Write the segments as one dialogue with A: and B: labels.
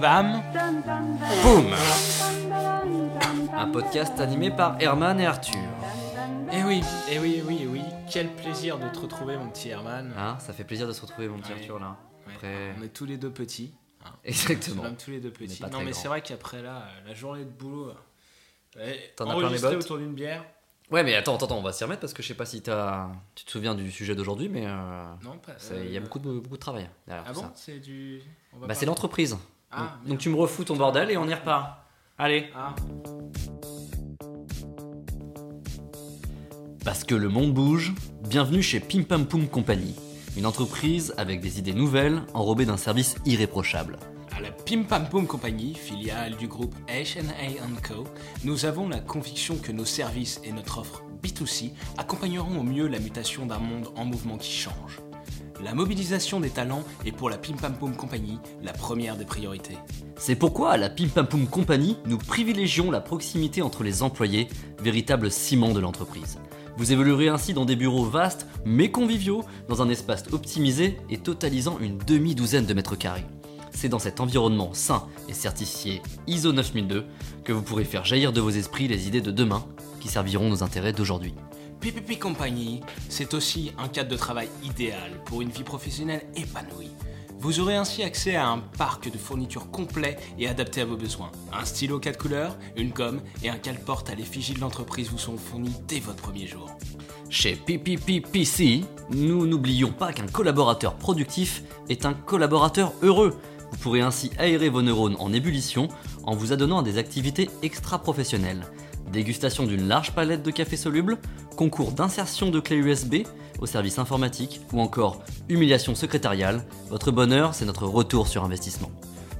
A: Bam Boum
B: Un podcast animé par Herman et Arthur.
A: Eh oui, eh oui, eh oui, eh oui, quel plaisir de te retrouver mon petit Herman.
B: Ah, ça fait plaisir de se retrouver, mon petit
A: Ouais.
B: Arthur, là.
A: Ouais,
B: Après-
A: On est tous les deux petits. hein.
B: Exactement.
A: Nous sommes tous les deux petits.
B: pas
A: Non
B: très
A: mais
B: grands.
A: c'est vrai qu'après là, euh, la journée de boulot, euh,
B: T'en as plein les
A: enregistré
B: bottes?
A: autour d'une bière.
B: Ouais, mais attends, attends, on va s'y remettre parce que je sais pas si t'as... tu te souviens du sujet d'aujourd'hui, mais euh,
A: Non, pas.
B: il y a
A: euh,
B: beaucoup de, beaucoup de travail derrière
A: Ah
B: tout
A: bon
B: ça.
A: C'est du. on va
B: Bah, c'est l'entreprise.
A: Ah,
B: donc tu me refous ton bordel et on y repart. Allez.
A: Ah.
B: Parce que le monde bouge, bienvenue chez Pim Pam Poum Company, une entreprise avec des idées nouvelles enrobées d'un service irréprochable.
A: À la Pim Pam Poum Company, filiale du groupe H&A Co, nous avons la conviction que nos services et notre offre B2C accompagneront au mieux la mutation d'un monde en mouvement qui change. La mobilisation des talents est pour la Pim Pam Poum Company la première des priorités.
B: C'est pourquoi à la Pim Pam Poum Company, nous privilégions la proximité entre les employés, véritable ciment de l'entreprise. Vous évoluerez ainsi dans des bureaux vastes mais conviviaux, dans un espace optimisé et totalisant une demi-douzaine de mètres carrés. C'est dans cet environnement sain et certifié ISO 9002 que vous pourrez faire jaillir de vos esprits les idées de demain qui serviront nos intérêts d'aujourd'hui.
A: PPP Company, c'est aussi un cadre de travail idéal pour une vie professionnelle épanouie. Vous aurez ainsi accès à un parc de fournitures complet et adapté à vos besoins. Un stylo 4 couleurs, une gomme et un cale-porte à l'effigie de l'entreprise vous sont fournis dès votre premier jour.
B: Chez PPPPC, nous n'oublions pas qu'un collaborateur productif est un collaborateur heureux. Vous pourrez ainsi aérer vos neurones en ébullition en vous adonnant à des activités extra-professionnelles. Dégustation d'une large palette de café soluble, concours d'insertion de clés USB au service informatique ou encore humiliation secrétariale, votre bonheur c'est notre retour sur investissement.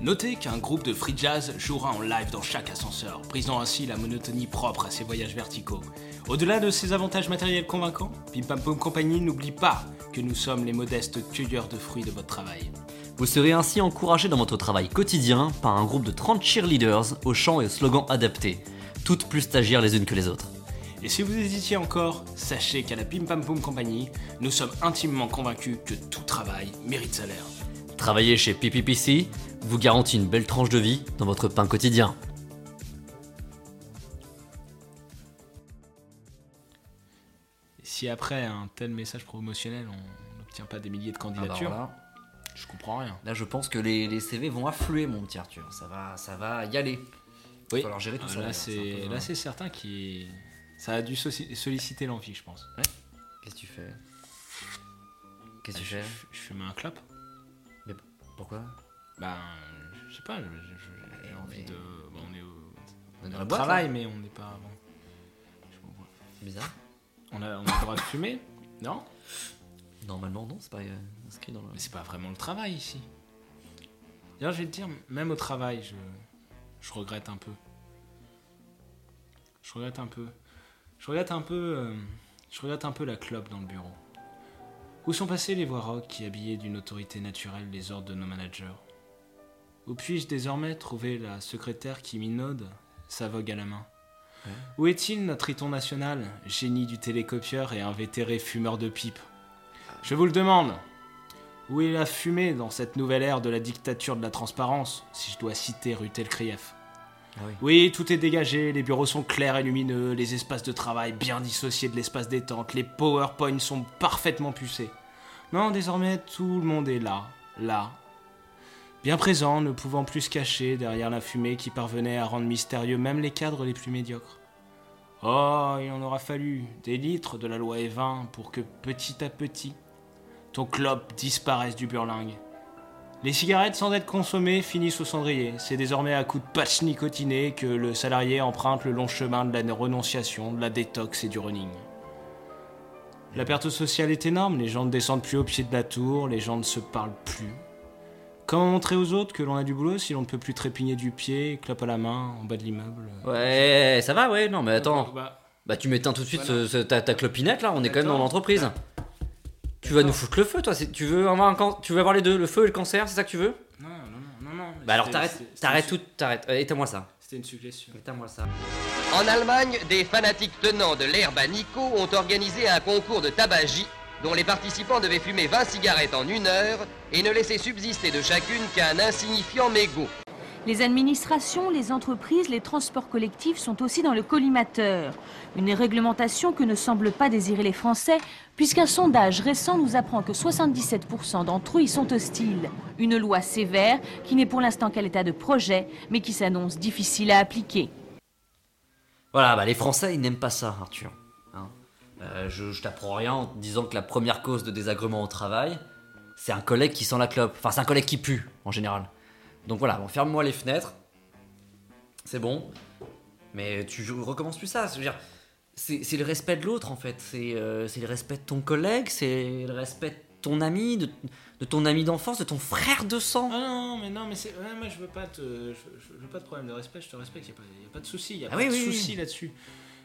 A: Notez qu'un groupe de free jazz jouera en live dans chaque ascenseur, brisant ainsi la monotonie propre à ces voyages verticaux. Au-delà de ces avantages matériels convaincants, Pim Pam Poum Company n'oublie pas que nous sommes les modestes cueilleurs de fruits de votre travail.
B: Vous serez ainsi encouragé dans votre travail quotidien par un groupe de 30 cheerleaders aux chants et aux slogans adaptés, toutes plus stagiaires les unes que les autres.
A: Et si vous hésitiez encore, sachez qu'à la Pim Pam Poum Company, nous sommes intimement convaincus que tout travail mérite salaire.
B: Travailler chez PPPC vous garantit une belle tranche de vie dans votre pain quotidien.
A: Et si après un tel message promotionnel, on n'obtient pas des milliers de candidatures,
B: Alors là,
A: je comprends rien.
B: là, je pense que les, les CV vont affluer, mon petit Arthur. Ça va, ça va y aller. Il va falloir gérer tout
A: Ah,
B: ça.
A: là, c'est là, c'est certain qui ça a dû solliciter l'envie, je pense.
B: Qu'est-ce que tu fais? Qu'est-ce que tu
A: je,
B: fais?
A: je, je mets un clap.
B: Pourquoi?
A: Ben, je sais pas, j'ai envie
B: mais-
A: de. bon, on est au,
B: On boîte,
A: travail,
B: là
A: mais on n'est pas. bon.
B: C'est bizarre.
A: On a, on a le droit de fumer? Non?
B: Normalement, non, c'est pas euh, inscrit dans le.
A: Mais c'est pas vraiment le travail ici. D'ailleurs, je vais te dire, même au travail, je, je regrette un peu. Je regrette un peu. Je regrette un peu. euh, je regrette un peu la clope dans le bureau. Où sont passées les voix rock qui habillaient d'une autorité naturelle les ordres de nos managers? Où puis-je désormais trouver la secrétaire qui minaude sa vogue à la main?
B: Ouais.
A: Où est-il notre triton national, génie du télécopieur et invétéré fumeur de pipe? Je vous le demande, où est la fumée dans cette nouvelle ère de la dictature de la transparence, si je dois citer Rutel Krief
B: Ah oui.
A: Oui, tout est dégagé, les bureaux sont clairs et lumineux, les espaces de travail bien dissociés de l'espace détente, les PowerPoints sont parfaitement pucés. Non, désormais, tout le monde est là, là. Bien présent, ne pouvant plus se cacher derrière la fumée qui parvenait à rendre mystérieux même les cadres les plus médiocres. Oh, il en aura fallu des litres de la loi E20 pour que petit à petit, ton clope disparaisse du burlingue. Les cigarettes sans être consommées finissent au cendrier. C'est désormais à coups de patch nicotiné que le salarié emprunte le long chemin de la renonciation, de la détox et du running. La perte sociale est énorme, les gens ne descendent plus au pied de la tour, les gens ne se parlent plus. Comment montrer aux autres que l'on a du boulot si l'on ne peut plus trépigner du pied, clope à la main, en bas de l'immeuble?
B: Ouais, ça va, ouais, non, mais attends.
A: Bah,
B: Bah, tu m'éteins tout de suite
A: Voilà.
B: ce- ce- ta, ta clopinette là, on est quand même dans l'entreprise. Tu vas nous foutre le feu, toi. Tu veux avoir, un can- tu veux avoir les deux, le feu et le cancer, c'est ça que tu veux?
A: Non, non, non, non, non. mais
B: Bah alors t'arrêtes, t'arrêtes tout, t'arrêtes. Euh, Éteins-moi ça.
A: C'était une suggestion.
B: Éteins-moi ça.
C: En Allemagne, des fanatiques tenants de l'herbe à Nico ont organisé un concours de tabagie dont les participants devaient fumer 20 cigarettes en une heure et ne laisser subsister de chacune qu'un insignifiant mégot.
D: Les administrations, les entreprises, les transports collectifs sont aussi dans le collimateur. Une réglementation que ne semblent pas désirer les Français, puisqu'un sondage récent nous apprend que 77% d'entre eux y sont hostiles. Une loi sévère qui n'est pour l'instant qu'à l'état de projet, mais qui s'annonce difficile à appliquer.
B: Voilà, bah les Français, ils n'aiment pas ça, Arthur. Hein. Euh, je t'apprends rien en disant que la première cause de désagrément au travail, c'est un collègue qui sent la clope. Enfin, c'est un collègue qui pue, en général. Donc voilà, bon, ferme-moi les fenêtres. C'est bon. Mais tu recommences plus ça. C'est le respect de l'autre, en fait. C'est euh, c'est le respect de ton collègue, c'est le respect de ton ami, de, de ton ami d'enfance, de ton frère de sang.
A: Ah non, mais non, mais c'est. ouais, moi, je veux pas te. Je, je- je veux pas de problème de respect, je te respecte, y a pas, y a pas de souci, y a
B: Ah
A: pas
B: oui,
A: de
B: oui,
A: souci
B: oui.
A: là-dessus.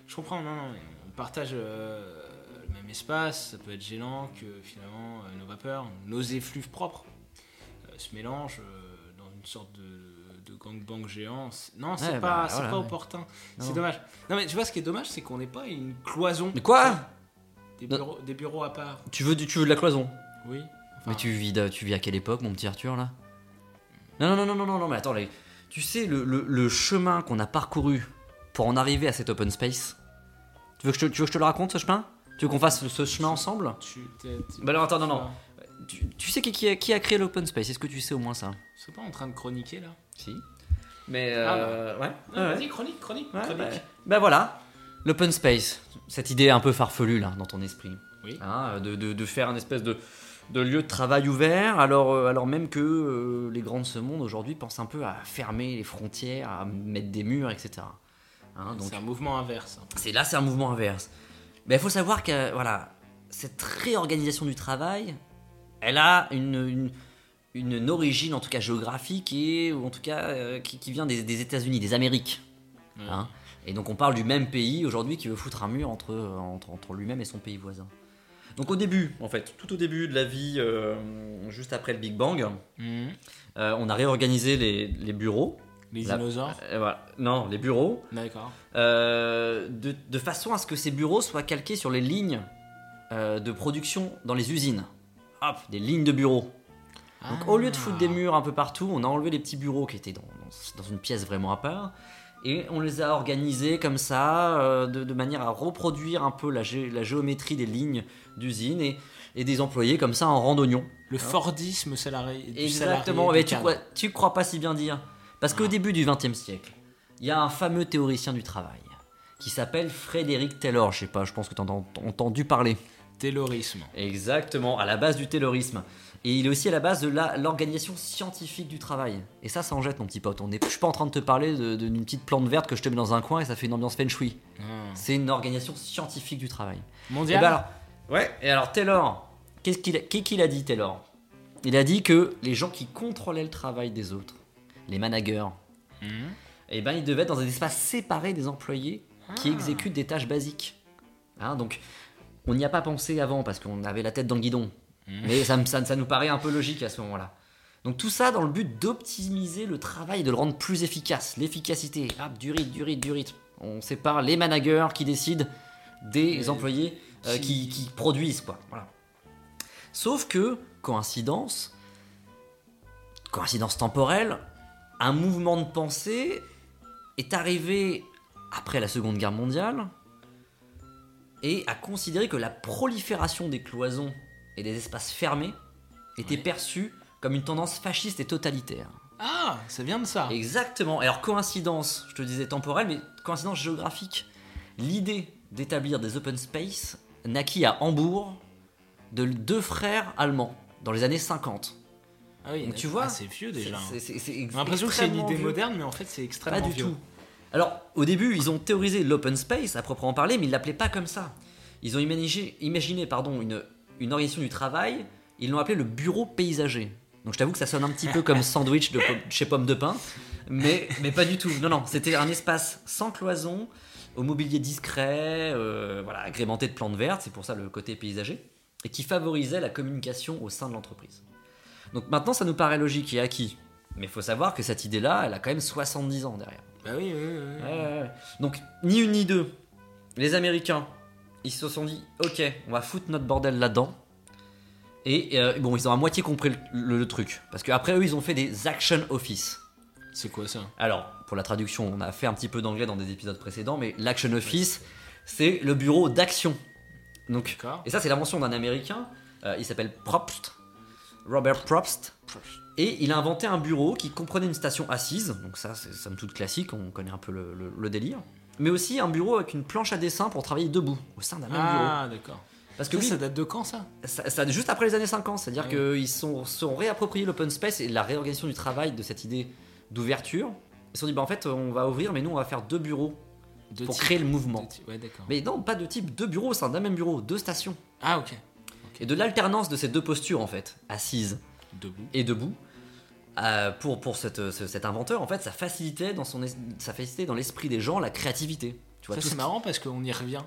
A: Je comprends, non, non, mais on partage euh, le même espace, ça peut être gênant que finalement euh, nos vapeurs, nos effluves propres se mélangent une sorte de, de gangbang géant. Non, c'est
B: Ouais,
A: pas,
B: bah, voilà,
A: pas
B: ouais.
A: opportun. C'est dommage. Non, mais tu vois, ce qui est dommage, c'est qu'on n'est pas une cloison.
B: Mais quoi
A: des bureaux, des bureaux à part.
B: Tu veux, du- tu veux de la cloison
A: Oui.
B: Mais tu vis, de- tu vis à quelle époque, mon petit Arthur, là Non, non, non, non, non, non, mais attends, tu sais le, le- le chemin qu'on a parcouru pour en arriver à cet open space Tu veux que je te, tu veux que je te le raconte, ce chemin? Tu veux qu'on fasse ce chemin ensemble?
A: tu,
B: Bah alors, attends, non, non.
A: Ah.
B: Tu, tu sais qui, qui a, qui a créé l'open space Est-ce que tu sais au moins ça
A: C'est pas en train de chroniquer là
B: Si. Mais,
A: Ah,
B: euh, ouais.
A: Non,
B: ouais,
A: Vas-y, chronique, chronique,
B: ouais,
A: chronique.
B: bah, bah voilà, l'open space, cette idée un peu farfelue là dans ton esprit.
A: Oui.
B: Hein, de, de- de faire un espèce de, de lieu de travail ouvert, alors, euh, alors même que euh, les grands de ce monde aujourd'hui pensent un peu à fermer les frontières, à mettre des murs, etc. Hein, donc
A: C'est un mouvement inverse. hein.
B: c'est là, c'est un mouvement inverse. Mais il faut savoir que voilà, cette réorganisation du travail, elle a une, une, une origine, en tout cas géographique, et, ou en tout cas euh, qui, qui vient des, des États-Unis, des Amériques.
A: Ouais.
B: Hein. et donc on parle du même pays aujourd'hui qui veut foutre un mur entre, entre, entre lui-même et son pays voisin. Donc au début, en fait, tout au début de la vie, euh, juste après le Big Bang,
A: Mhm.
B: euh, on a réorganisé les, les bureaux.
A: Les
B: La-
A: dinosaures
B: Euh, voilà. Non, les bureaux.
A: D'accord.
B: De, de façon à ce que ces bureaux soient calqués sur les lignes de production dans les usines. Hop, des lignes de bureaux. Donc
A: Ah.
B: au lieu de foutre des murs un peu partout, on a enlevé les petits bureaux qui étaient dans, dans- dans une pièce vraiment à part. Et on les a organisés comme ça, euh, de, de manière à reproduire un peu la, gé- la géométrie des lignes d'usine et, et des employés comme ça en randonnion.
A: Le Fordisme salarié. du
B: Exactement,
A: salarié
B: mais tu crois, tu crois pas si bien dire. Parce qu'au
A: Ah.
B: début du XXe siècle, il y a un fameux théoricien du travail qui s'appelle Frédéric Taylor. Je sais pas, je pense que tu as entendu parler.
A: Taylorisme.
B: Exactement, à la base du taylorisme. Et il est aussi à la base de l'organisation scientifique du travail. Et ça, ça en jette, mon petit pote. On est, je suis pas en train de te parler d'une petite plante verte que je te mets dans un coin et ça fait une ambiance feng shui.
A: Ah.
B: C'est une organisation scientifique du travail. Et
A: Mondial
B: ben alors, ouais. Et alors Taylor, qu'est-ce qu'il a, dit Taylor? Il a dit que les gens qui contrôlaient le travail des autres, les managers, eh ben ils devaient être dans un espace séparé des employés qui
A: Ah.
B: exécutent des tâches basiques. Hein, donc on n'y a pas pensé avant parce qu'on avait la tête dans le guidon.
A: Mhm.
B: Mais ça, me- ça, ça nous paraît un peu logique à ce moment-là. Donc tout ça dans le but d'optimiser le travail et de le rendre plus efficace. L'efficacité, hop, du rythme, du rythme, du rythme. On sépare les managers qui décident des employés euh, qui,
A: qui-
B: qui produisent quoi. Voilà. Sauf que, coïncidence, coïncidence temporelle, un mouvement de pensée est arrivé après la Seconde Guerre mondiale et a considéré que la prolifération des cloisons et des espaces fermés était
A: Ouais.
B: perçue comme une tendance fasciste et totalitaire.
A: Ah, ça vient de ça.
B: Exactement. Alors coïncidence, je te disais temporelle, mais coïncidence géographique. L'idée d'établir des open space naquit à Hambourg de deux frères allemands dans les années 50.
A: Ah oui,
B: Donc tu
A: d'accord.
B: vois,
A: Ah, c'est vieux déjà. J'ai l'impression que c'est une idée
B: vieux.
A: moderne, mais en fait, c'est extrêmement
B: Pas du
A: vieux.
B: tout. Alors, au début, ils ont théorisé l'open space à proprement parler, mais ils l'appelaient pas comme ça. Ils ont imaginé, imaginé pardon, une, une organisation du travail, ils l'ont appelé le bureau paysager. Donc je t'avoue que ça sonne un petit peu comme sandwich de chez Pomme de Pain, mais, mais pas du tout. Non, non, c'était un espace sans cloison, au mobilier discret, euh, voilà, agrémenté de plantes vertes, c'est pour ça le côté paysager, et qui favorisait la communication au sein de l'entreprise. Donc maintenant, ça nous paraît logique et acquis. Mais il faut savoir que cette idée-là, elle a quand même 70 ans derrière.
A: Bah oui, oui, oui. oui.
B: Ouais, ouais, ouais. Donc, ni une ni deux. Les Américains, ils se sont dit Ok, on va foutre notre bordel là-dedans. Et euh, bon, ils ont à moitié compris le, le- le truc. Parce qu'après, eux, ils ont fait des action office.
A: C'est quoi ça?
B: Alors, pour la traduction, on a fait un petit peu d'anglais dans des épisodes précédents, mais l'action office, c'est le bureau d'action. Donc, et ça, c'est l'invention d'un américain. euh, il s'appelle Probst, Robert Probst. Et il a inventé un bureau qui comprenait une station assise, donc ça c'est somme toute classique, on connaît un peu le, le- le délire. Mais aussi un bureau avec une planche à dessin pour travailler debout, au sein d'un même bureau.
A: Ah, d'accord.
B: Parce que
A: Ça, date de quand ça?
B: ça, ça- juste après les années 50, c'est-à-dire
A: Ouais.
B: qu'ils sont, sont réappropriés l'open space et la réorganisation du travail de cette idée d'ouverture. Ils se sont dit, bah en fait, on va ouvrir, mais nous on va faire deux bureaux
A: De
B: pour
A: type-
B: créer le mouvement.
A: Ouais.
B: Mais non, pas de type, deux bureaux au sein d'un même bureau, deux stations.
A: Ah, ok.
B: Et de l'alternance de ces deux postures en fait, assise
A: Debout.
B: et debout, euh, pour, pour cette- ce- cet inventeur, en fait, ça facilitait dans, son es- ça facilitait dans l'esprit des gens la créativité. Tu vois,
A: Ça,
B: tout
A: c'est
B: ce qui-
A: marrant parce qu'on y revient.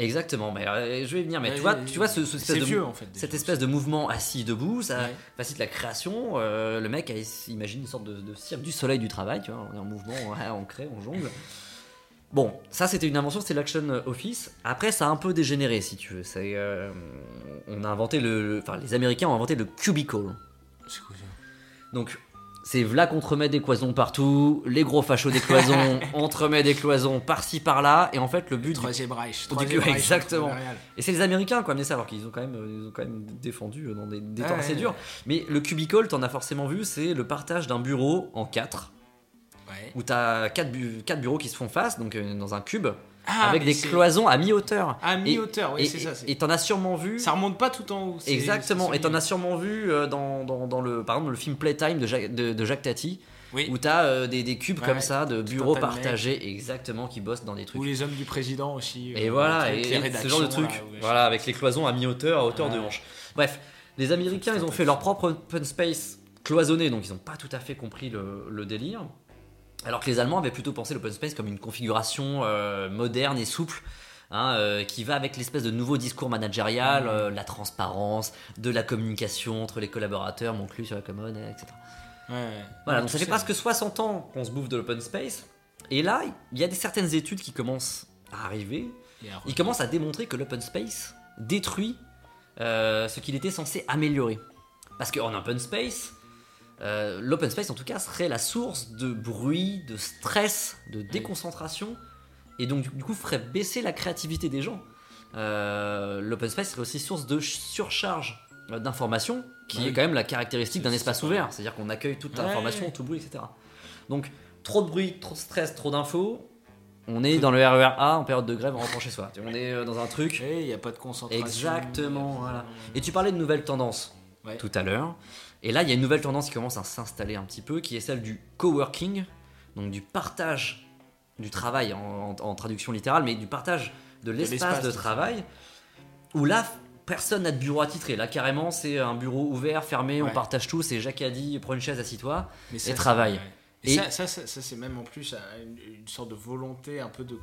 B: Exactement, mais euh, je vais y venir. Mais
A: Ouais,
B: tu vois,
A: ouais,
B: tu vois ce, ce espèce
A: C'est
B: de,
A: vieux en fait. déjà.
B: cette espèce de mouvement assis debout, ça
A: Ouais.
B: facilite la création. euh, le mec a, imagine une sorte de, de cirque du soleil du travail, tu vois, on est en mouvement, ouais, on crée, on jongle. Bon, ça c'était une invention, c'était l'action office. Après, ça a un peu dégénéré, si tu veux. C'est, euh, on a inventé le, le- enfin, les Américains ont inventé le cubicle.
A: C'est quoi ça
B: Donc, c'est là qu'on te remet des cloisons partout, les gros fachos des cloisons, on te remet des cloisons par-ci par-là, et en fait, le but.
A: Troisième Reich. Troisième Reich
B: exactement. Et c'est les Américains qui ont amené ça, alors qu'ils ont quand même, euh, ils ont quand même défendu dans des, temps assez
A: ouais.
B: durs. Mais le cubicle, t'en as forcément vu, c'est le partage d'un bureau en quatre,
A: Ouais.
B: où t'as quatre, bu- quatre bureaux qui se font face, donc euh, dans un cube,
A: Ah,
B: avec des cloisons à mi-hauteur.
A: À mi-hauteur, oui, c'est ça.
B: Et t'en as sûrement vu.
A: Ça remonte pas tout en haut.
B: Exactement, et t'en as sûrement vu euh, dans, dans, dans le, par exemple, le film Playtime de Jacques, de, de Jacques Tati,
A: Oui.
B: où t'as euh, des, des cubes
A: Ouais,
B: comme ça de bureaux partagés, exactement, qui bossent dans des trucs.
A: Ou les hommes du président aussi.
B: Et
A: euh,
B: voilà,
A: avec
B: et, ce genre de truc.
A: là,
B: voilà, avec les cloisons à mi-hauteur, à hauteur de hanche. Bref, les Américains, ils ont fait leur propre open space cloisonné, donc ils n'ont pas tout à fait compris le, le délire. Alors que les Allemands avaient plutôt pensé l'open space comme une configuration euh, moderne et souple. hein, euh, qui va avec l'espèce de nouveau discours managérial,
A: Mmh.
B: euh, la transparence, de la communication entre les collaborateurs, mon cul sur la commode, etc.
A: Ouais, ouais.
B: Voilà,
A: Ouais,
B: donc ça fait presque 60 ans qu'on se bouffe de l'open space. Et là, il y a des certaines études qui commencent à arriver
A: Et alors,
B: il commence à démontrer que l'open space détruit euh, ce qu'il était censé améliorer. Parce qu'en open space, euh, l'open space en tout cas serait la source de bruit, de stress, de déconcentration, et donc du coup ferait baisser la créativité des gens. Euh, l'open space serait aussi source de ch- surcharge euh, d'informations, qui
A: Ouais.
B: est quand même la caractéristique d'un espace ouvert, c'est-à-dire qu'on accueille toute
A: Ouais.
B: information, tout bruit, etc. Donc trop de bruit, trop de stress, trop d'infos. On est dans le RER A en période de grève en rentrant chez soi. On est dans un truc.
A: il n'y a pas de concentration.
B: Exactement, voilà. Et tu parlais de nouvelles tendances
A: Ouais.
B: tout à l'heure. Et là, il y a une nouvelle tendance qui commence à s'installer un petit peu, qui est celle du coworking, donc du partage du travail en, en- en traduction littérale, mais du partage de l'espace de travail, où là, personne n'a de bureau attitré. Là, carrément, c'est un bureau ouvert, fermé, on partage tout. C'est Jacques a dit, prends une chaise, assis-toi. Et travail.
A: ouais. Et,
B: Et-
A: ça, ça, ça, ça, c'est même en plus une, une sorte de volonté un peu de,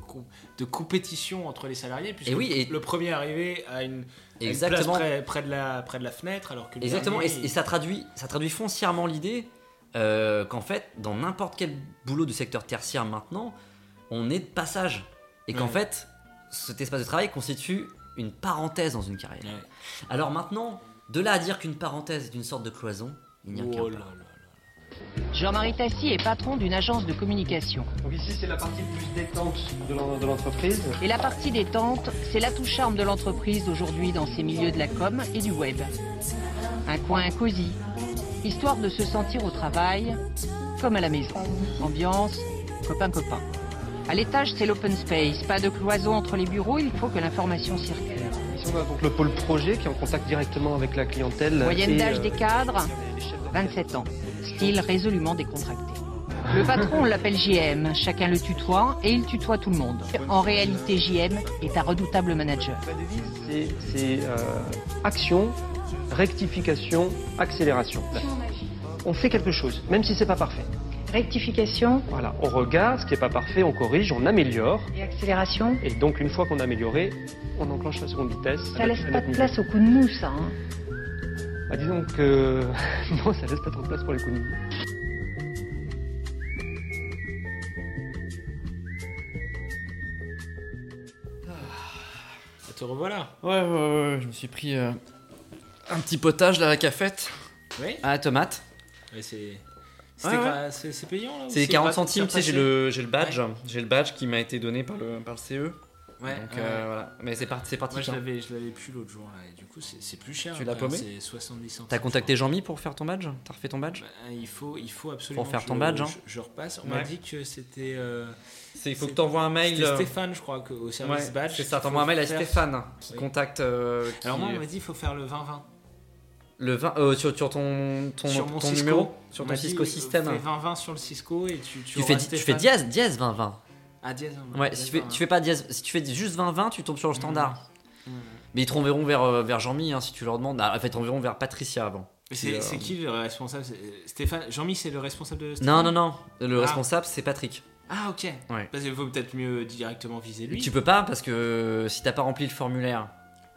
A: de compétition entre les salariés, puisque
B: Et oui, et-
A: le premier arrivé a une, place près, près de la, près de la fenêtre, alors que
B: Exactement, et,
A: dernier,
B: et ça, traduit, ça traduit foncièrement l'idée euh, qu'en fait, dans n'importe quel boulot du secteur tertiaire maintenant, on est de passage. Et qu'en
A: Ouais.
B: fait, cet espace de travail constitue une parenthèse dans une carrière.
A: Ouais.
B: Alors maintenant, de là à dire qu'une parenthèse est une sorte de cloison, il n'y a qu'un
A: Oh
B: pas.
A: là là là.
E: Jean-Marie Tassi est patron d'une agence de communication.
F: Donc ici, c'est la partie plus détente de l'en- de l'entreprise.
E: Et la partie détente, c'est l'atout charme de l'entreprise aujourd'hui dans ces milieux de la com et du web. Un coin cosy, histoire de se sentir au travail comme à la maison. Ambiance, copain-copain. À l'étage, c'est l'open space. Pas de cloison entre les bureaux, il faut que l'information circule.
F: Ici, on a donc le pôle projet qui est en contact directement avec la clientèle.
E: Moyenne
F: et,
E: d'âge
F: euh,
E: des cadres, 27 ans. Style résolument décontracté. Le patron, on l'appelle JM. Chacun le tutoie et il tutoie tout le monde. En réalité, JM est un redoutable manager.
F: C'est- euh, action, rectification, accélération. On fait quelque chose, même si c'est pas parfait.
G: Rectification
F: Voilà, on regarde ce qui est pas parfait, on corrige, on améliore.
G: et accélération,
F: Et donc, une fois qu'on a amélioré, on enclenche la seconde vitesse.
G: ça laisse pas de place au coup de mou, ça. hein.
F: Bah, disons que non, ça laisse pas trop de place pour les coups de mou.
A: Te revoilà.
B: Ouais, ouais, ouais, je me suis pris euh, Un petit potage là à la cafette.
A: Oui.
B: À la tomate.
A: Ouais, c'est.
B: Ouais, ouais.
A: C'est payant là
B: C'est 40
A: gratuit de
B: centimes, tu sais, j'ai le, j'ai le badge. J'ai le badge qui m'a été donné par le, par le CE.
A: Ouais.
B: Donc euh, voilà. Mais c'est parti, c'est parti.
A: Moi je l'avais, je l'avais plus l'autre jour là, et du coup c'est, plus cher.
B: Tu l'as
A: quand même,
B: paumé
A: C'est 70 centimes.
B: T'as contacté Jean-Mi pour faire ton badge T'as refait ton badge
A: Bah, il faut, il faut absolument.
B: Pour faire ton
A: je-
B: badge, hein.
A: Je, je repasse. On
B: Ouais.
A: m'a dit que c'était. euh,
B: C'est, il faut que t'envoies un mail. Euh,
A: Stéphane, je crois, que- au service
B: ouais,
A: badge.
B: c'est ça, t'envoies un mail à Stéphane qui
A: Oui.
B: contacte. euh, qui-
A: Alors moi on m'a dit qu'il faut faire le 20-20.
B: Le 20, euh, sur, sur ton, ton,
A: sur mon
B: ton
A: Cisco.
B: numéro Sur
A: On
B: ton Cisco système.
A: Fais 20-20 sur le Cisco et tu, tu,
B: Tu fais, tu fais dièse, dièse 20-20.
A: Ah, dièse. hein,
B: Ouais,
A: dièse
B: si tu fais,
A: 20-20.
B: tu fais pas dièse, si tu fais juste 20-20, tu tombes sur le standard.
A: Mmh.
B: Mais ils te renverront vers, euh, vers Jean-Mi hein, si tu leur demandes. Ah, en fait, ils te renverront vers Patricia avant.
A: Mais
B: Qui,
A: C'est
B: euh,
A: c'est qui le responsable? C'est- Stéphane Jean-Mi, c'est le responsable de
B: Non,
A: Stéphane?
B: non, non. Le
A: Ah.
B: responsable, c'est Patrick.
A: Ah, ok.
B: Ouais.
A: Parce qu'il faut peut-être mieux directement viser lui.
B: Tu peux pas parce que si t'as pas rempli le formulaire,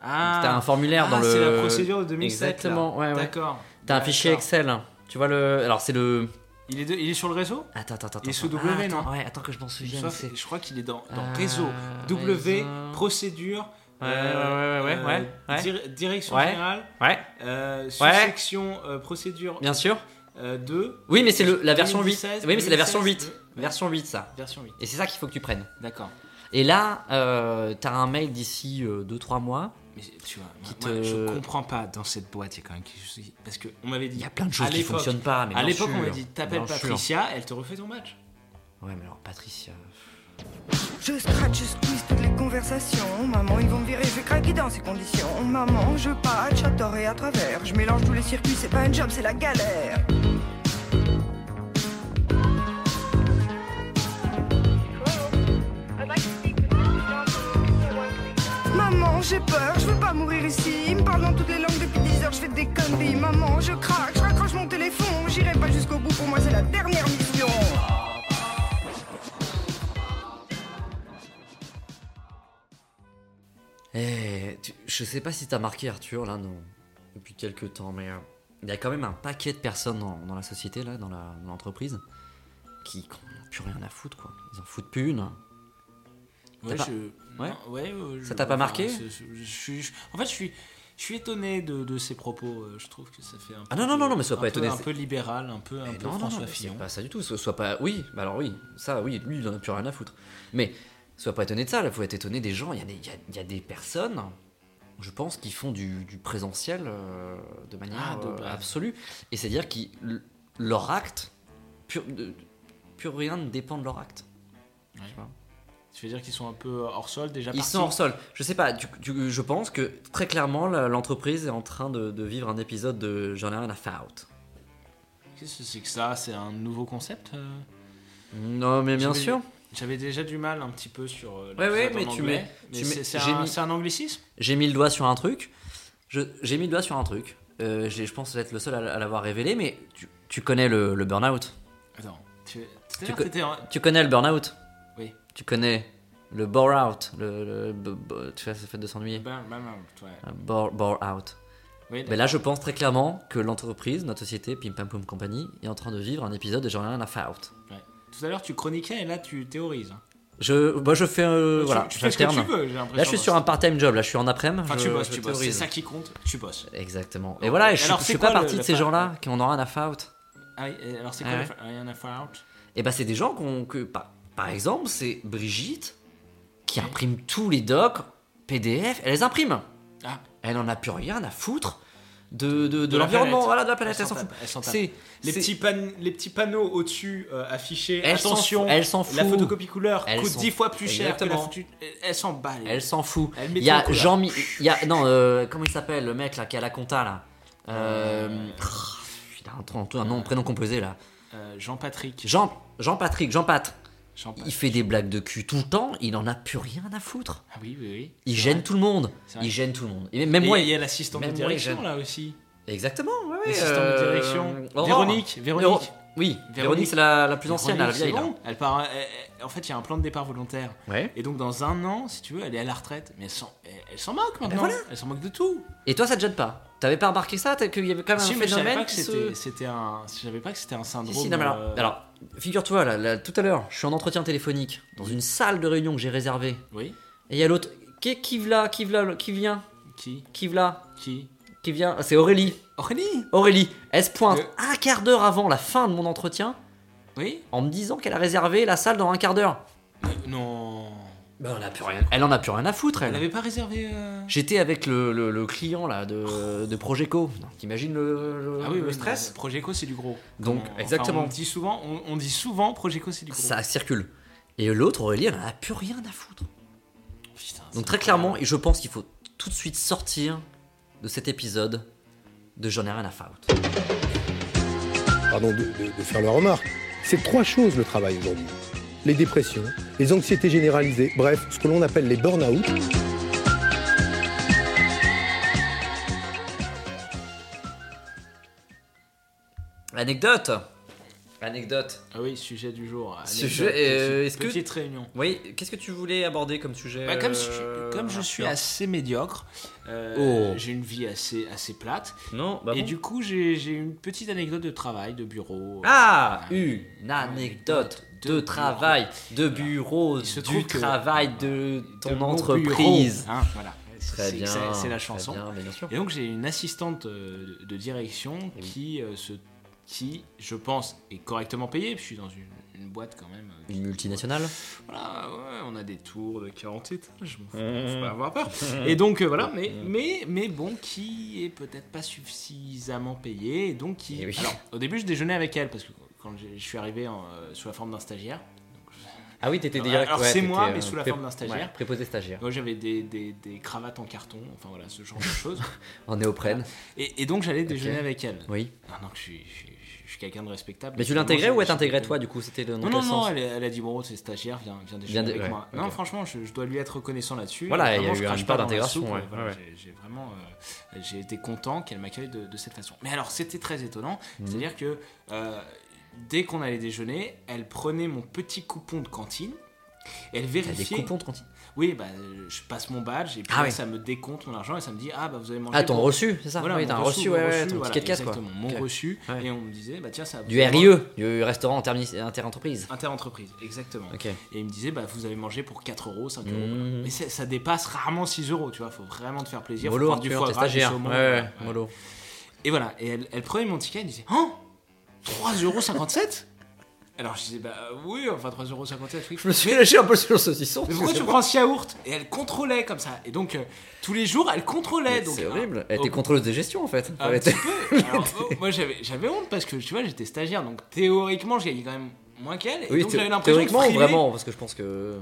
A: Ah,
B: t'as un formulaire
A: Ah,
B: dans le.
A: c'est la procédure de 2007. là.
B: Exactement, ouais, ouais.
A: D'accord.
B: T'as un fichier. Excel. Tu vois le. Alors c'est le.
A: Il est, de- il est sur le réseau
B: Attends, attends, attends.
A: Il est sous. W,
B: Ah, attends,
A: non
B: Ouais, attends que je m'en souvienne.
A: Sauf- Je crois qu'il est dans, dans
B: Euh,
A: réseau. W,
B: réseau.
A: procédure.
B: Ouais,
A: euh,
B: ouais, ouais, ouais,
A: euh,
B: ouais.
A: direction générale.
B: Ouais,
A: euh, sous-section euh, procédure
B: bien sûr.
A: euh, 2.
B: Oui, mais c'est le- la version 8.
A: 2016,
B: Oui, mais c'est la version 8.
A: 2016, ouais.
B: Version 8, ça.
A: Version 8.
B: Et c'est ça qu'il faut que tu prennes.
A: D'accord.
B: Et là, euh, t'as un mail d'ici 2-3 mois.
A: Mais tu vois, moi,
B: Qui
A: moi,
B: te-
A: je comprends pas dans cette boîte, il y a quand même quelque chose. Parce qu'on m'avait dit.
B: Il y a plein de choses qui fonctionnent pas. Mais
A: À l'époque, on m'a dit t'appelles
B: sûr.
A: Patricia, elle te refait ton match.
B: Ouais, mais alors Patricia.
H: Je scratch, je squeeze toutes les conversations. Maman, ils vont me virer, je vais craquer dans ces conditions. Maman, je patch à tort et à travers. Je mélange tous les circuits, c'est pas un job, c'est la galère. Maman, j'ai peur, je veux pas mourir ici. Ils me parlent dans toutes les langues depuis 10 heures, je fais des conneries. Maman, je craque, je raccroche mon téléphone. J'irai pas jusqu'au bout, pour moi c'est la dernière mission.
B: Eh, tu- je sais pas si t'as marqué Arthur là, non, depuis quelques temps, mais euh, il y a quand même un paquet de personnes dans, dans la société là, dans l'entreprise, qui n'ont plus rien à foutre quoi. Ils en foutent plus une.
A: Ouais,
B: pas-
A: je...
B: Ouais.
A: non, ouais, euh,
B: Ça t'a pas
A: enfin,
B: marqué
A: c'est- je En fait, je suis, je suis étonné de, de ces propos. euh, Je trouve que ça fait un peu.
B: Ah non, non, non, non, mais sois pas
A: peu-
B: étonné,
A: Un peu libéral, un peu, un peu
B: non,
A: François
B: non,
A: Fillon.
B: pas ça du tout. So- Sois pas. Oui, bah alors oui, ça, oui, lui, il en a plus rien à foutre. Mais sois pas étonné de ça. Il faut être étonné des gens. Il y a des, il y a- il y a des personnes, je pense, qui font du, du présentiel euh, de manière
A: Ah, de
B: euh, absolue. Et c'est-à-dire que leur acte, pur, de- plus rien ne dépend de leur acte.
A: Ouais.
B: Tu vois?
A: Tu veux dire qu'ils sont un peu hors sol déjà
B: Ils sont hors sol. Je sais pas, je pense que très clairement, la- l'entreprise est en train de, de vivre un épisode de J'en ai rien à foutre.
A: Qu'est-ce que c'est que ça? C'est un nouveau concept euh?
B: Non, mais bien sûr.
A: J'avais déjà du mal un petit peu sur. euh,
B: Ouais, ouais, mais
A: en
B: tu
A: anglais.
B: mets-
A: c'est-
B: mets-
A: c'est
B: j'ai
A: un,
B: mis-
A: c'est un anglicisme?
B: J'ai mis le doigt sur un truc. Je- J'ai mis le doigt sur un truc. Euh, je pense être le seul à, à l'avoir révélé, mais tu, tu connais le, le burn-out.
A: Attends. Tu,
B: co- connais le burn-out. Tu connais le bore-out. Le, le- tu vois, ça fait de s'ennuyer.
A: Ben, ben, ben, ouais.
B: Un Bore, bore-out.
A: Oui,
B: Mais là, je pense très clairement que l'entreprise, notre société, Pim Pam Poum Company, est en train de vivre un épisode de J'en ai rien à foutre.
A: ouais. Tout à l'heure, tu chroniquais et là, tu théorises.
B: Je, moi, je fais. euh,
A: Tu-
B: voilà,
A: tu fais ce que tu veux, j'ai l'impression.
B: Là, je suis sur un part-time job. Là, je suis en après-midi.
A: Enfin, tu bosses, tu bosses. C'est ça qui compte, tu bosses.
B: Exactement. Et voilà,
A: et
B: je,
A: alors,
B: je
A: c'est
B: fais
A: quoi
B: pas partie de ces gens-là qui en ont rien à foutre.
A: Ah oui, et alors c'est quoi
B: Ah ouais.
A: rien à faire out?
B: Et bah, c'est des gens qu'on- que, par, par exemple, c'est Brigitte qui imprime tous les docs PDF, elle les imprime.
A: Ah.
B: Elle en a plus rien à foutre de, de, de
A: la
B: l'environnement, voilà, de la planète,
A: Elle s'en
B: fout. C'est
A: les petits, pan- les petits panneaux au-dessus euh, affichés,
B: Elle
A: attention,
B: elle s'en
A: la
B: fout.
A: photocopie couleur
B: Elle
A: coûte
B: s'en
A: 10 fois plus cher que la
B: Exactement.
A: photo. Elle s'en bat. les-
B: Elle s'en fout. Il y a. Jean il y a non euh, comment il s'appelle le mec là qui a la compta là. Euh, il a un, nom prénom composé là.
A: Euh, Jean-Patrick.
B: Jean Jean Patrick Jean Pat.
A: Jean-Pat-
B: Il fait des blagues de cul tout le temps. Il en a plus rien à foutre.
A: Ah oui, oui, oui.
B: Il gêne
A: vrai.
B: tout le monde. Il gêne tout le monde. Et même
A: Et
B: moi.
A: il y a l'assistant de
B: moi,
A: direction
B: gêne.
A: là aussi.
B: Exactement.
A: L'assistant
B: euh,
A: de direction.
B: Aurore.
A: Véronique. Véronique.
B: Véro- Oui. Véronique, c'est la, la plus ancienne, la
A: Véronique,
B: vieille.
A: bon. Elle part. elle- elle- en fait, il y a un plan de départ volontaire.
B: Ouais.
A: Et donc dans un an, si tu veux, elle est à la retraite. Mais elle s'en, elle, elle s'en moque maintenant.
B: Ben voilà.
A: Elle s'en moque de tout.
B: Et toi, ça te gêne pas? T'avais pas remarqué ça Qu'il y avait quand même
A: Si,
B: un phénomène qui se-
A: c'était, un. Je savais pas que c'était un syndrome.
B: Si, si, non, mais alors,
A: euh,
B: alors, figure-toi, là, là, tout à l'heure, je suis en entretien téléphonique dans une salle de réunion que j'ai réservée.
A: Oui.
B: Et il y a l'autre. Qui, qui v'là Qui v'là Qui vient?
A: Qui?
B: Qui v'là?
A: Qui?
B: Qui vient? C'est Aurélie.
A: Aurélie?
B: Aurélie, elle se pointe
A: Le-
B: un quart d'heure avant la fin de mon entretien
A: Oui
B: en me disant qu'elle a réservé la salle dans un quart d'heure.
A: Euh, Non.
B: Ben, elle, a plus rien... elle en a plus rien à foutre,
A: Elle
B: elle.
A: n'avait pas réservé. euh,
B: J'étais avec le, le- le client là de, de Progeco. T'imagines le, le-
A: Ah oui,
B: le stress
A: Progeco, c'est du gros.
B: Donc, exactement.
A: on dit souvent, on, on dit souvent Progeco, c'est du gros.
B: Ça circule. Et l'autre, Aurélie, elle en a plus rien à foutre.
A: Putain,
B: Donc très clairement, et je pense qu'il faut tout de suite sortir de cet épisode de J'en ai rien à foutre.
I: pardon de, de- de faire la remarque. C'est trois choses le travail aujourd'hui. Les dépressions, les anxiétés généralisées, bref, ce que l'on appelle les burn-out.
B: Anecdote Anecdote.
A: Ah oui, sujet du jour.
B: Sujet, euh,
A: petite-
B: est-ce que-
A: Petite réunion.
B: Oui, qu'est-ce que tu voulais aborder comme sujet
A: Bah, comme, je,
B: euh,
A: comme je suis
B: Arthur
A: assez médiocre, euh,
B: Oh.
A: j'ai une vie assez, assez plate.
B: Non, bah
A: et
B: bon.
A: du coup, j'ai j'ai une petite anecdote de travail, de bureau.
B: Ah
A: Euh,
B: Une anecdote de travail, de bureau, du travail de ton
A: de
B: entreprise.
A: bureau, hein, voilà.
B: Très
A: C'est-
B: bien.
A: C'est c'est la chanson.
B: bien, mais bien sûr.
A: Et donc j'ai une assistante euh, de direction
B: oui.
A: qui, euh, se, qui, je pense, est correctement payée. Je suis dans une, une boîte quand même. euh,
B: Une multinationale
A: Voilà, ouais, on a des tours de 40 étages, fous,
B: Mmh.
A: faut pas avoir peur. Et donc euh, voilà, mais, mais, mais bon, qui est peut-être pas suffisamment payé, et donc qui...
B: Oui.
A: Alors, au début, je déjeunais avec elle, parce que quand je suis arrivé en, euh, sous la forme d'un stagiaire,
B: Ah oui, t'étais direct.
A: alors
B: ouais,
A: c'est moi,
B: euh,
A: mais sous la forme d'un stagiaire.
B: ouais, préposé stagiaire.
A: moi j'avais des, des, des cravates en carton, enfin voilà, ce genre de choses.
B: En néoprène.
A: Et, et donc j'allais déjeuner avec elle.
B: Oui.
A: Non, non, je suis, je suis- je suis quelqu'un de respectable.
B: Mais tu l'intégrais ou elle t'intégrait toi du coup C'était le
A: Non, non, non, elle, elle a dit bon, c'est stagiaire, viens, viens déjeuner avec
B: ouais,
A: moi. Non, franchement, je, je dois lui être reconnaissant là-dessus.
B: Voilà, il y a eu
A: crache
B: part d'intégration,
A: soupe,
B: ouais,
A: voilà,
B: ouais, ouais.
A: J'ai vraiment, euh, j'ai été content qu'elle m'accueille de, de cette façon. Mais alors, c'était très étonnant,
B: Mhm.
A: c'est-à-dire que euh, dès qu'on allait déjeuner, elle prenait mon petit coupon de cantine. Et elle
B: T'as des
A: vérifiait.
B: coupons de cantine?
A: Oui, bah, je passe mon badge et puis
B: Ah
A: ça me décompte mon argent et ça me dit ah bah vous avez mangé.
B: Ah, ton
A: pour-
B: reçu, c'est ça?
A: Voilà,
B: Oui,
A: mon
B: t'as un reçu,
A: mon
B: ouais,
A: reçu,
B: ton
A: voilà,
B: ticket de caisse quoi.
A: Exactement, mon reçu.
B: Ouais.
A: Et on me disait bah tiens ça.
B: Du RIE, du restaurant interentreprise.
A: Interentreprise, exactement. Et il me disait, bah, vous avez mangé pour 4 euros, 5 euros.
B: Mmh.
A: voilà. Mais ça dépasse rarement 6 euros, tu vois. Faut vraiment te faire plaisir. faut
B: Mollo,
A: prendre du foie gras, du saumon,
B: Ouais, ouais.
A: Et voilà. Et elle, elle prenait mon ticket, elle disait, oh 3,57 euros Alors je disais, bah oui, enfin 3,57 euros.
B: Je me suis lâché un peu sur le saucisson.
A: Mais pourquoi tu prends ce yaourt Et elle contrôlait comme ça. Et donc, euh, tous les jours, elle contrôlait. donc
B: C'est
A: euh,
B: horrible. Elle était contrôleuse de gestion en fait.
A: un petit peu. Alors, oh, moi, j'avais honte parce que, tu vois, j'étais stagiaire. Donc, théoriquement, je gagnais quand même moins qu'elle. Et
B: Oui,
A: donc, j'avais l'impression
B: théoriquement vraiment Parce que je pense que.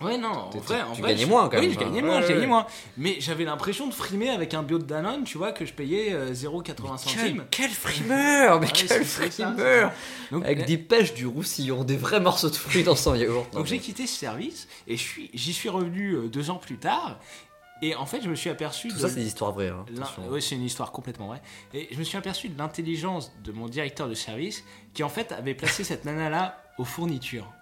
A: Ouais, non, en
B: Tu-
A: vrai, en
B: tu
A: vrai,
B: gagnais
A: je-
B: moins, quand
A: Oui,
B: même,
A: je gagnais moins, je gagnais
B: ouais.
A: moins. Mais j'avais l'impression de frimer avec un bio de Danone, tu vois, que je payais euh, 0,80 centimes.
B: Quel frimeur Mais quel frimeur Avec
A: là-
B: des pêches du roussillon, des vrais morceaux de fruits dans son yaourt.
A: donc j'ai quitté ce service et j'y suis revenu euh, deux ans plus tard. Et en fait, je me suis aperçu
B: Tout
A: de
B: ça, c'est des histoires vraies. hein,
A: ouais, c'est une histoire complètement vraie. Et je me suis aperçu de l'intelligence de mon directeur de service qui en fait avait placé cette nana là aux fournitures.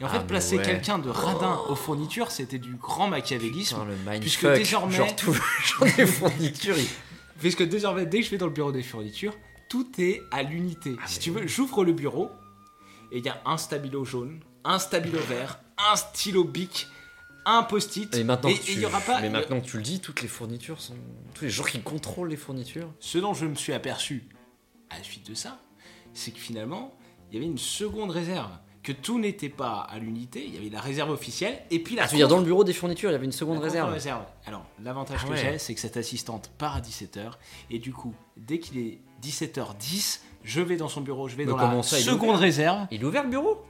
A: Et en
B: Ah,
A: fait,
B: mais
A: placer
B: ouais.
A: quelqu'un de radin aux fournitures, c'était du grand machiavélisme.
B: Putain, le.
A: Puisque désormais-
B: Genre, tout, genre des fournitures.
A: Puisque désormais, dès que je vais dans le bureau des fournitures, tout est à l'unité. si tu veux, j'ouvre le bureau et il y a un stabilo jaune, un stabilo vert, un stylo bic, un post-it.
B: Et maintenant,
A: et
B: que tu...
A: y aura pas.
B: Mais maintenant que tu le dis, toutes les fournitures sont. Tous les gens qui contrôlent les fournitures.
A: Ce dont je me suis aperçu à la suite de ça, c'est que finalement, il y avait une seconde réserve. Que tout n'était pas à l'unité, il y avait la réserve officielle et puis la
B: Ah, tu veux dire, dans le bureau des fournitures, il y avait une seconde
A: La
B: réserve.
A: Alors, l'avantage
B: Ah
A: que
B: ouais.
A: j'ai, c'est que cette assistante part à 17h. Et du coup, dès qu'il est 17h10, je vais dans son bureau, je vais
B: Mais
A: dans la
B: ça,
A: seconde réserve.
B: Il est ouvert le bureau?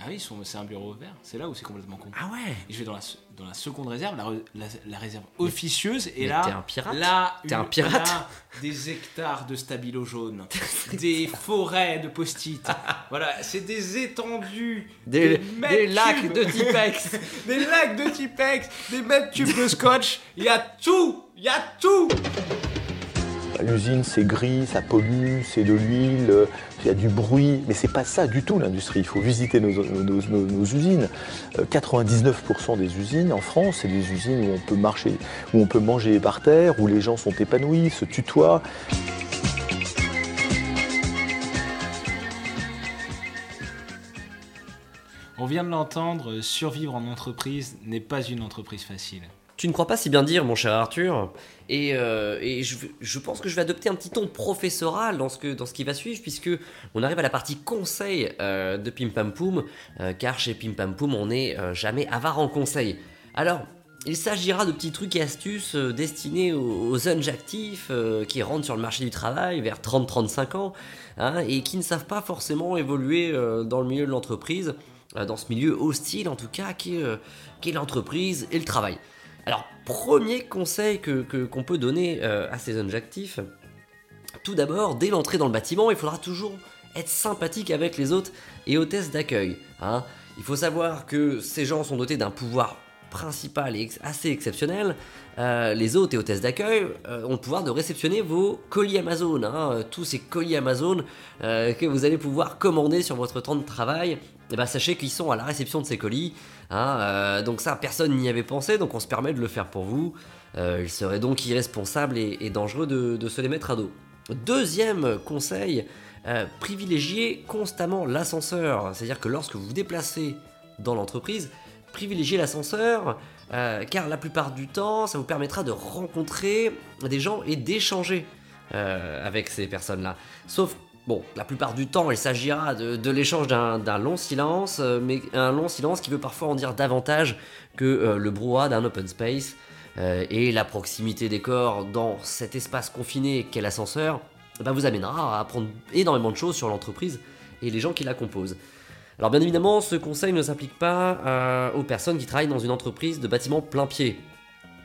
A: Ah oui, c'est un bureau ouvert. C'est là où c'est complètement con.
B: Ah ouais
A: Et je vais dans la, se- dans la seconde réserve, la, re- la- la réserve officieuse. Et
B: mais
A: là,
B: t'es un pirate
A: là,
B: T'es un
A: une-
B: pirate
A: là, des hectares de stabilo jaune, des forêts de post-it. voilà, c'est des étendues,
B: Des,
A: mètres
B: des lacs
A: cubes.
B: de Tipex
A: des lacs de Tipex, des mètres cubes de scotch. Il y a tout, il y a tout.
J: L'usine, c'est gris, ça pollue, c'est de l'huile, il y a du bruit, mais c'est pas ça du tout l'industrie. Il faut visiter nos, usines. Euh, 99% des usines en France, c'est des usines où on peut marcher, où on peut manger par terre, où les gens sont épanouis, se tutoient.
A: On vient de l'entendre, survivre en entreprise n'est pas une entreprise facile.
K: Tu ne crois pas si bien dire, mon cher Arthur. Et, euh, je, pense que je vais adopter un petit ton professoral dans ce, que, dans ce qui va suivre, puisque on arrive à la partie conseil euh, de Pim Pam Poum, euh, car chez Pim Pam Poum, on n'est jamais avare en conseil. Alors, il s'agira de petits trucs et astuces destinés aux, jeunes actifs qui rentrent sur le marché du travail vers 30-35 ans hein, et qui ne savent pas forcément évoluer dans le milieu de l'entreprise, dans ce milieu hostile en tout cas, qui est, euh, qui est l'entreprise et le travail. Alors, premier conseil que, que- qu'on peut donner euh, à ces jeunes actifs, tout d'abord, dès l'entrée dans le bâtiment, il faudra toujours être sympathique avec les hôtes et hôtesses d'accueil. hein. Il faut savoir que ces gens sont dotés d'un pouvoir principal et assez exceptionnel. Euh, les hôtes et hôtesses d'accueil euh, ont le pouvoir de réceptionner vos colis Amazon, hein, tous ces colis Amazon que vous allez pouvoir commander sur votre temps de travail. Et ben, sachez qu'ils sont à la réception de ces colis. hein, euh, donc ça, personne n'y avait pensé, donc on se permet de le faire pour vous. Euh, il serait donc irresponsable et, dangereux de, se les mettre à dos. Deuxième conseil, euh, privilégiez constamment l'ascenseur. C'est-à-dire que lorsque vous vous déplacez dans l'entreprise, privilégiez l'ascenseur, car la plupart du temps, ça vous permettra de rencontrer des gens et d'échanger avec ces personnes-là. Sauf, bon, la plupart du temps, il s'agira de, l'échange d'un long silence, euh, mais un long silence qui veut parfois en dire davantage que euh, le brouhaha d'un open space. Euh, et la proximité des corps dans cet espace confiné qu'est l'ascenseur bah, vous amènera à apprendre énormément de choses sur l'entreprise et les gens qui la composent. Alors bien évidemment, ce conseil ne s'applique pas aux personnes qui travaillent dans une entreprise de bâtiment plein pied.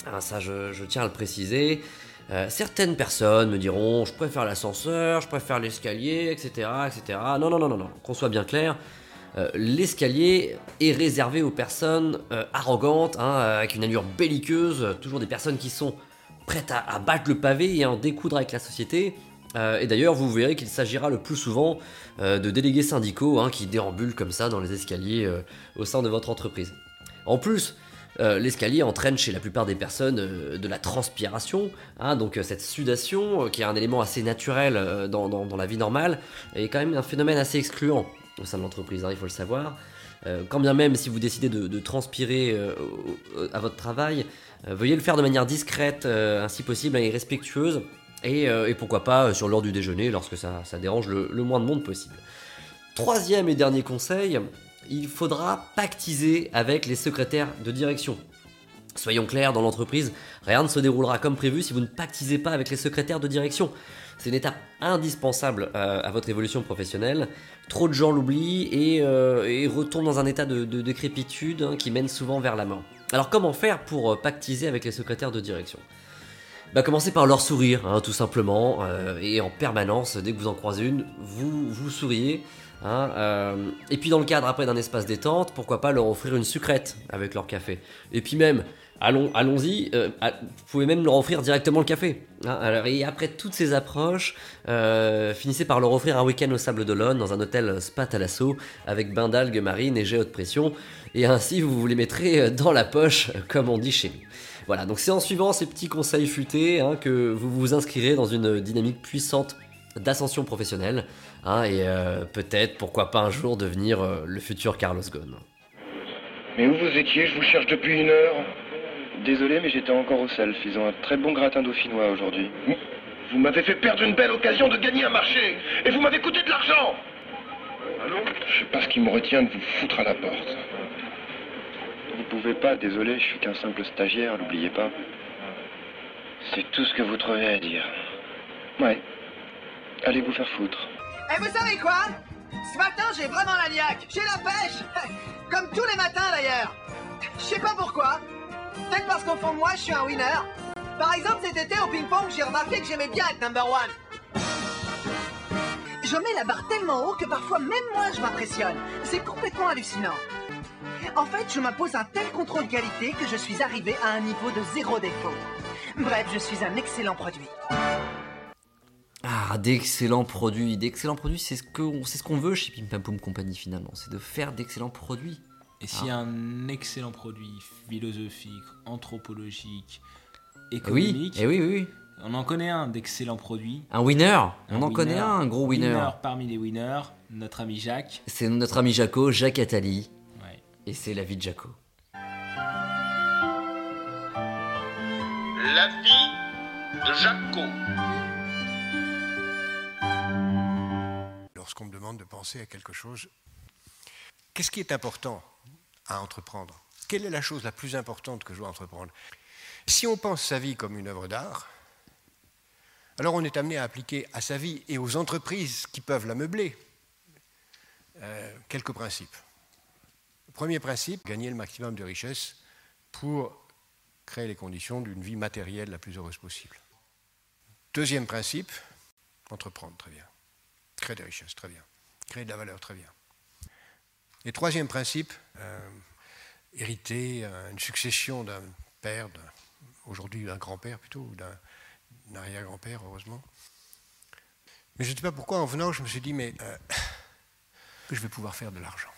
K: Ah, ça, je tiens à le préciser. Euh, certaines personnes me diront, je préfère l'ascenseur, je préfère l'escalier, etc., etc. Non, non, non, non, non. Qu'on soit bien clair, euh, l'escalier est réservé aux personnes euh, arrogantes, hein, avec une allure belliqueuse, toujours des personnes qui sont prêtes à, à battre le pavé et à en découdre avec la société. Et d'ailleurs, vous verrez qu'il s'agira le plus souvent de délégués syndicaux hein, qui déambulent comme ça dans les escaliers au sein de votre entreprise. En plus, euh, l'escalier entraîne chez la plupart des personnes euh, de la transpiration, hein, donc euh, cette sudation, qui est un élément assez naturel dans, la vie normale, est quand même un phénomène assez excluant au sein de l'entreprise, hein, il faut le savoir. Quand bien même si vous décidez de, transpirer à votre travail, veuillez le faire de manière discrète, ainsi possible et respectueuse, et, pourquoi pas sur l'heure du déjeuner lorsque ça, dérange le moins de monde possible. Troisième et dernier conseil, il faudra pactiser avec les secrétaires de direction. Soyons clairs, dans l'entreprise, rien ne se déroulera comme prévu si vous ne pactisez pas avec les secrétaires de direction. C'est une étape indispensable euh, à votre évolution professionnelle. Trop de gens l'oublient et, euh, et retournent dans un état de, de décrépitude hein, qui mène souvent vers la mort. Alors comment faire pour euh, pactiser avec les secrétaires de direction? Bah, commencez par leur sourire, hein, tout simplement, et en permanence, dès que vous en croisez une, vous vous souriez. Hein, euh, et puis dans le cadre après d'un espace détente, pourquoi pas leur offrir une sucrète avec leur café. Et puis même, allons, allons-y, euh, vous pouvez même leur offrir directement le café. hein. Alors, et après toutes ces approches, euh, finissez par leur offrir un week-end au Sable d'Olonne dans un hôtel spa Thalasso avec bain d'algues marines et jet haute pression. Et ainsi, vous vous les mettrez dans la poche, comme on dit chez nous. Voilà, donc c'est en suivant ces petits conseils futés hein, que vous vous inscrirez dans une dynamique puissante d'ascension professionnelle, hein, et euh, peut-être, pourquoi pas un jour, devenir euh, le futur Carlos Ghosn.
L: Mais où vous étiez? Je vous cherche depuis une heure. Désolé, mais j'étais encore au self. Ils ont un très bon gratin dauphinois aujourd'hui. Vous m'avez fait perdre une belle occasion de gagner un marché. Et vous m'avez coûté de l'argent. Allô? Je sais pas ce qui me retient de vous foutre à la porte. Vous pouvez pas, désolé, je suis qu'un simple stagiaire, n'oubliez pas. C'est tout ce que vous trouvez à dire. Ouais. Allez vous faire foutre.
M: Et vous savez quoi? Ce matin, j'ai vraiment la niaque. J'ai la pêche. Comme tous les matins d'ailleurs. Je sais pas pourquoi. Peut-être parce qu'au fond de moi, je suis un winner. Par exemple, cet été au ping-pong, j'ai remarqué que j'aimais bien être number one. Je mets la barre tellement haut que parfois même moi je m'impressionne. C'est complètement hallucinant. En fait, je m'impose un tel contrôle qualité que je suis arrivé à un niveau de zéro défaut. Bref, je suis un excellent produit.
B: Ah, d'excellents produits. D'excellents produits, c'est ce qu'on c'est ce qu'on veut chez Pim Pam Poum Company finalement. C'est de faire d'excellents produits.
A: Et s'il y a un excellent produit philosophique, anthropologique, économique,
B: eh oui, oui, oui.
A: on en connaît un d'excellents produits.
B: Un winner. On en connaît
A: winner.
B: un, un gros winner.
A: parmi les winners, notre ami Jacques.
B: C'est notre ami Jaco, Jacques Attali.
A: Ouais.
B: Et c'est la vie de Jaco.
N: La vie de Jaco.
O: Lorsqu'on me demande de penser à quelque chose, qu'est-ce qui est important à entreprendre? Quelle est la chose la plus importante que je dois entreprendre? Si on pense sa vie comme une œuvre d'art, alors on est amené à appliquer à sa vie et aux entreprises qui peuvent la meubler euh, quelques principes. Premier principe, gagner le maximum de richesse pour créer les conditions d'une vie matérielle la plus heureuse possible. Deuxième principe, entreprendre, très bien. Créer des richesses, très bien. Créer de la valeur, très bien. Et troisième principe, euh, hériter euh, une succession d'un père, aujourd'hui d'un grand-père plutôt, ou d'un arrière-grand-père, heureusement. Mais je ne sais pas pourquoi, en venant, je me suis dit, mais euh, je vais pouvoir faire de l'argent.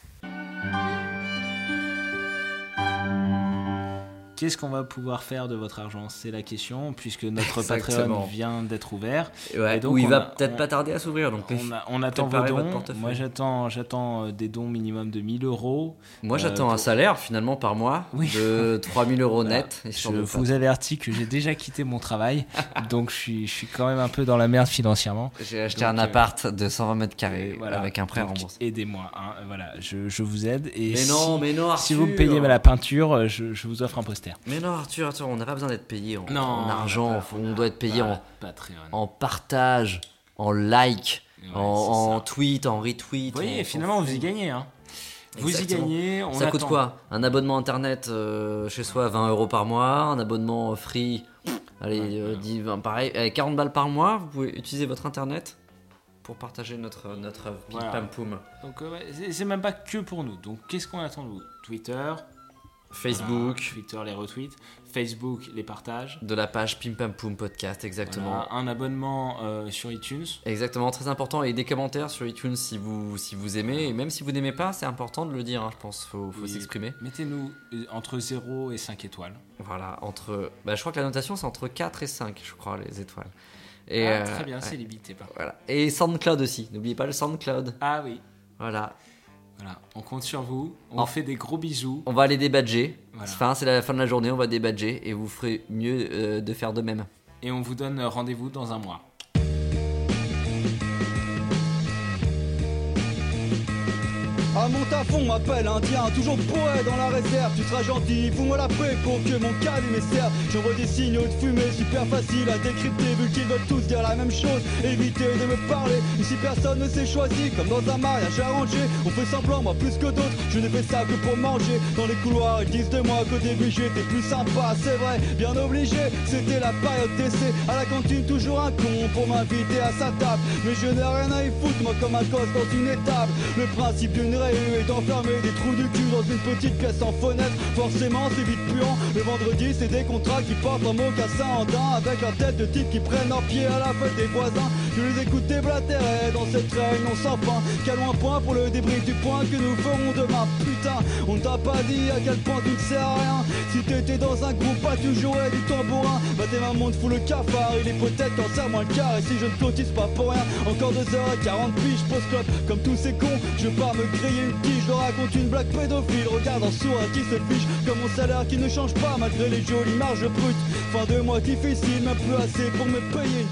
A: Qu'est-ce qu'on va pouvoir faire de votre argent? C'est la question, puisque notre Patreon vient d'être ouvert.
B: Ouais,
A: donc
B: ou il va peut-être pas tarder à s'ouvrir. Donc
A: On, a- on attend vos dons. Moi, j'attends, j'attends euh, des dons minimum de 1000 euros.
B: Moi,
A: Euh,
B: j'attends un salaire finalement par mois
A: Oui.
B: de 3000 euros
A: Voilà.
B: net.
A: Je vous
B: pas-
A: avertis que j'ai déjà quitté mon travail, donc je suis, je suis quand même un peu dans la merde financièrement.
B: J'ai acheté
A: Donc,
B: un
A: euh,
B: appart de 120 mètres carrés
A: voilà.
B: avec un prêt
A: Donc,
B: remboursé.
A: Aidez-moi, hein, voilà, je, je vous aide. Et
B: Mais
A: si,
B: non, mais non,
A: si vous me
B: Arthur.
A: payez la peinture, je, je vous offre un poster.
B: Mais non, Arthur, Arthur, on n'a pas besoin d'être payé en,
A: Non,
B: argent.
A: pas-
B: on doit être payé en,
A: Patreon.
B: en partage, en like,
A: Ouais,
B: en, tweet, en retweet.
A: Vous voyez,
B: en-
A: finalement,
B: en
A: vous y gagnez. Hein. Vous y gagnez. On
B: Ça coûte quoi Un abonnement internet euh, chez soi, 20 euros par mois. Un abonnement free, allez, euh, 10, 20, pareil, eh, 40 balles par mois. Vous pouvez utiliser votre internet pour partager notre, notre
A: Voilà.
B: pam poum.
A: Donc, euh, ouais, c'est même pas que pour nous. Donc, qu'est-ce qu'on attend de vous? Twitter,
B: Facebook.
A: voilà, Twitter les retweets, Facebook les partages.
B: De la page Pim Pam Poum Podcast, exactement.
A: Voilà, un abonnement euh, sur iTunes.
B: Exactement, très important. Et des commentaires sur iTunes si vous, si vous aimez. Et même si vous n'aimez pas, c'est important de le dire, hein, je pense. Faut, faut s'exprimer.
A: Mettez-nous euh, entre 0 et 5 étoiles.
B: Voilà, entre. Bah, je crois que la notation, c'est entre 4 et 5, je crois, les étoiles. Et,
A: Ah,
B: euh,
A: très bien,
B: ouais.
A: c'est limité. Par...
B: Voilà. Et SoundCloud aussi. N'oubliez pas le SoundCloud.
A: Ah oui.
B: Voilà.
A: Voilà, on compte sur vous. On
B: Oh.
A: fait des gros bisous.
B: On va aller débadger.
A: Voilà.
B: Enfin, c'est la fin de la journée, on va débadger. Et vous ferez mieux euh, de faire de même.
A: Et on vous donne rendez-vous dans un mois.
P: À mon tafon m'appelle indien, toujours poète dans la réserve. Tu seras gentil, fous-moi la paix pour que mon calumet serve. J'envoie des signaux de fumée, super facile à décrypter, vu qu'ils veulent tous dire la même chose. Évitez de me parler, ici personne ne s'est choisi, comme dans un mariage arrangé. On fait semblant, moi plus que d'autres, je n'ai fait ça que pour manger. Dans les couloirs, ils disent de moi qu'au début j'étais plus sympa, c'est vrai, bien obligé. C'était la période d'essai, à la cantine, toujours un con pour m'inviter à sa table. Mais je n'ai rien à y foutre, moi comme un gosse dans une étable. Le principe d'une réu est d'enfermer des trous du cul dans une petite pièce en fenêtre. Forcément, c'est vite puant. Le vendredi, c'est des contrats qui portent un mocassin en daim avec leur tête de type qui prennent en pied à la fête des voisins. Je les écoute déblatérer dans cette réunion sans fin. Calons un point pour le débrief du point que nous ferons demain. Putain, on t'a pas dit à quel point tu ne sers à rien. Si t'étais dans un groupe, pas tu jouerais du tambourin. Bah tes mamans te le cafard, il est peut-être qu'en serre moins le quart. Et si je ne cotise pas pour rien, encore 2h40 piges, post club comme tous ces cons. Je pars me griller une tige, je leur raconte une blague pédophile. Regarde en sourd qui se fiche, comme mon salaire qui ne change pas malgré les jolies marges brutes. Fin de mois difficile, même plus assez pour me payer.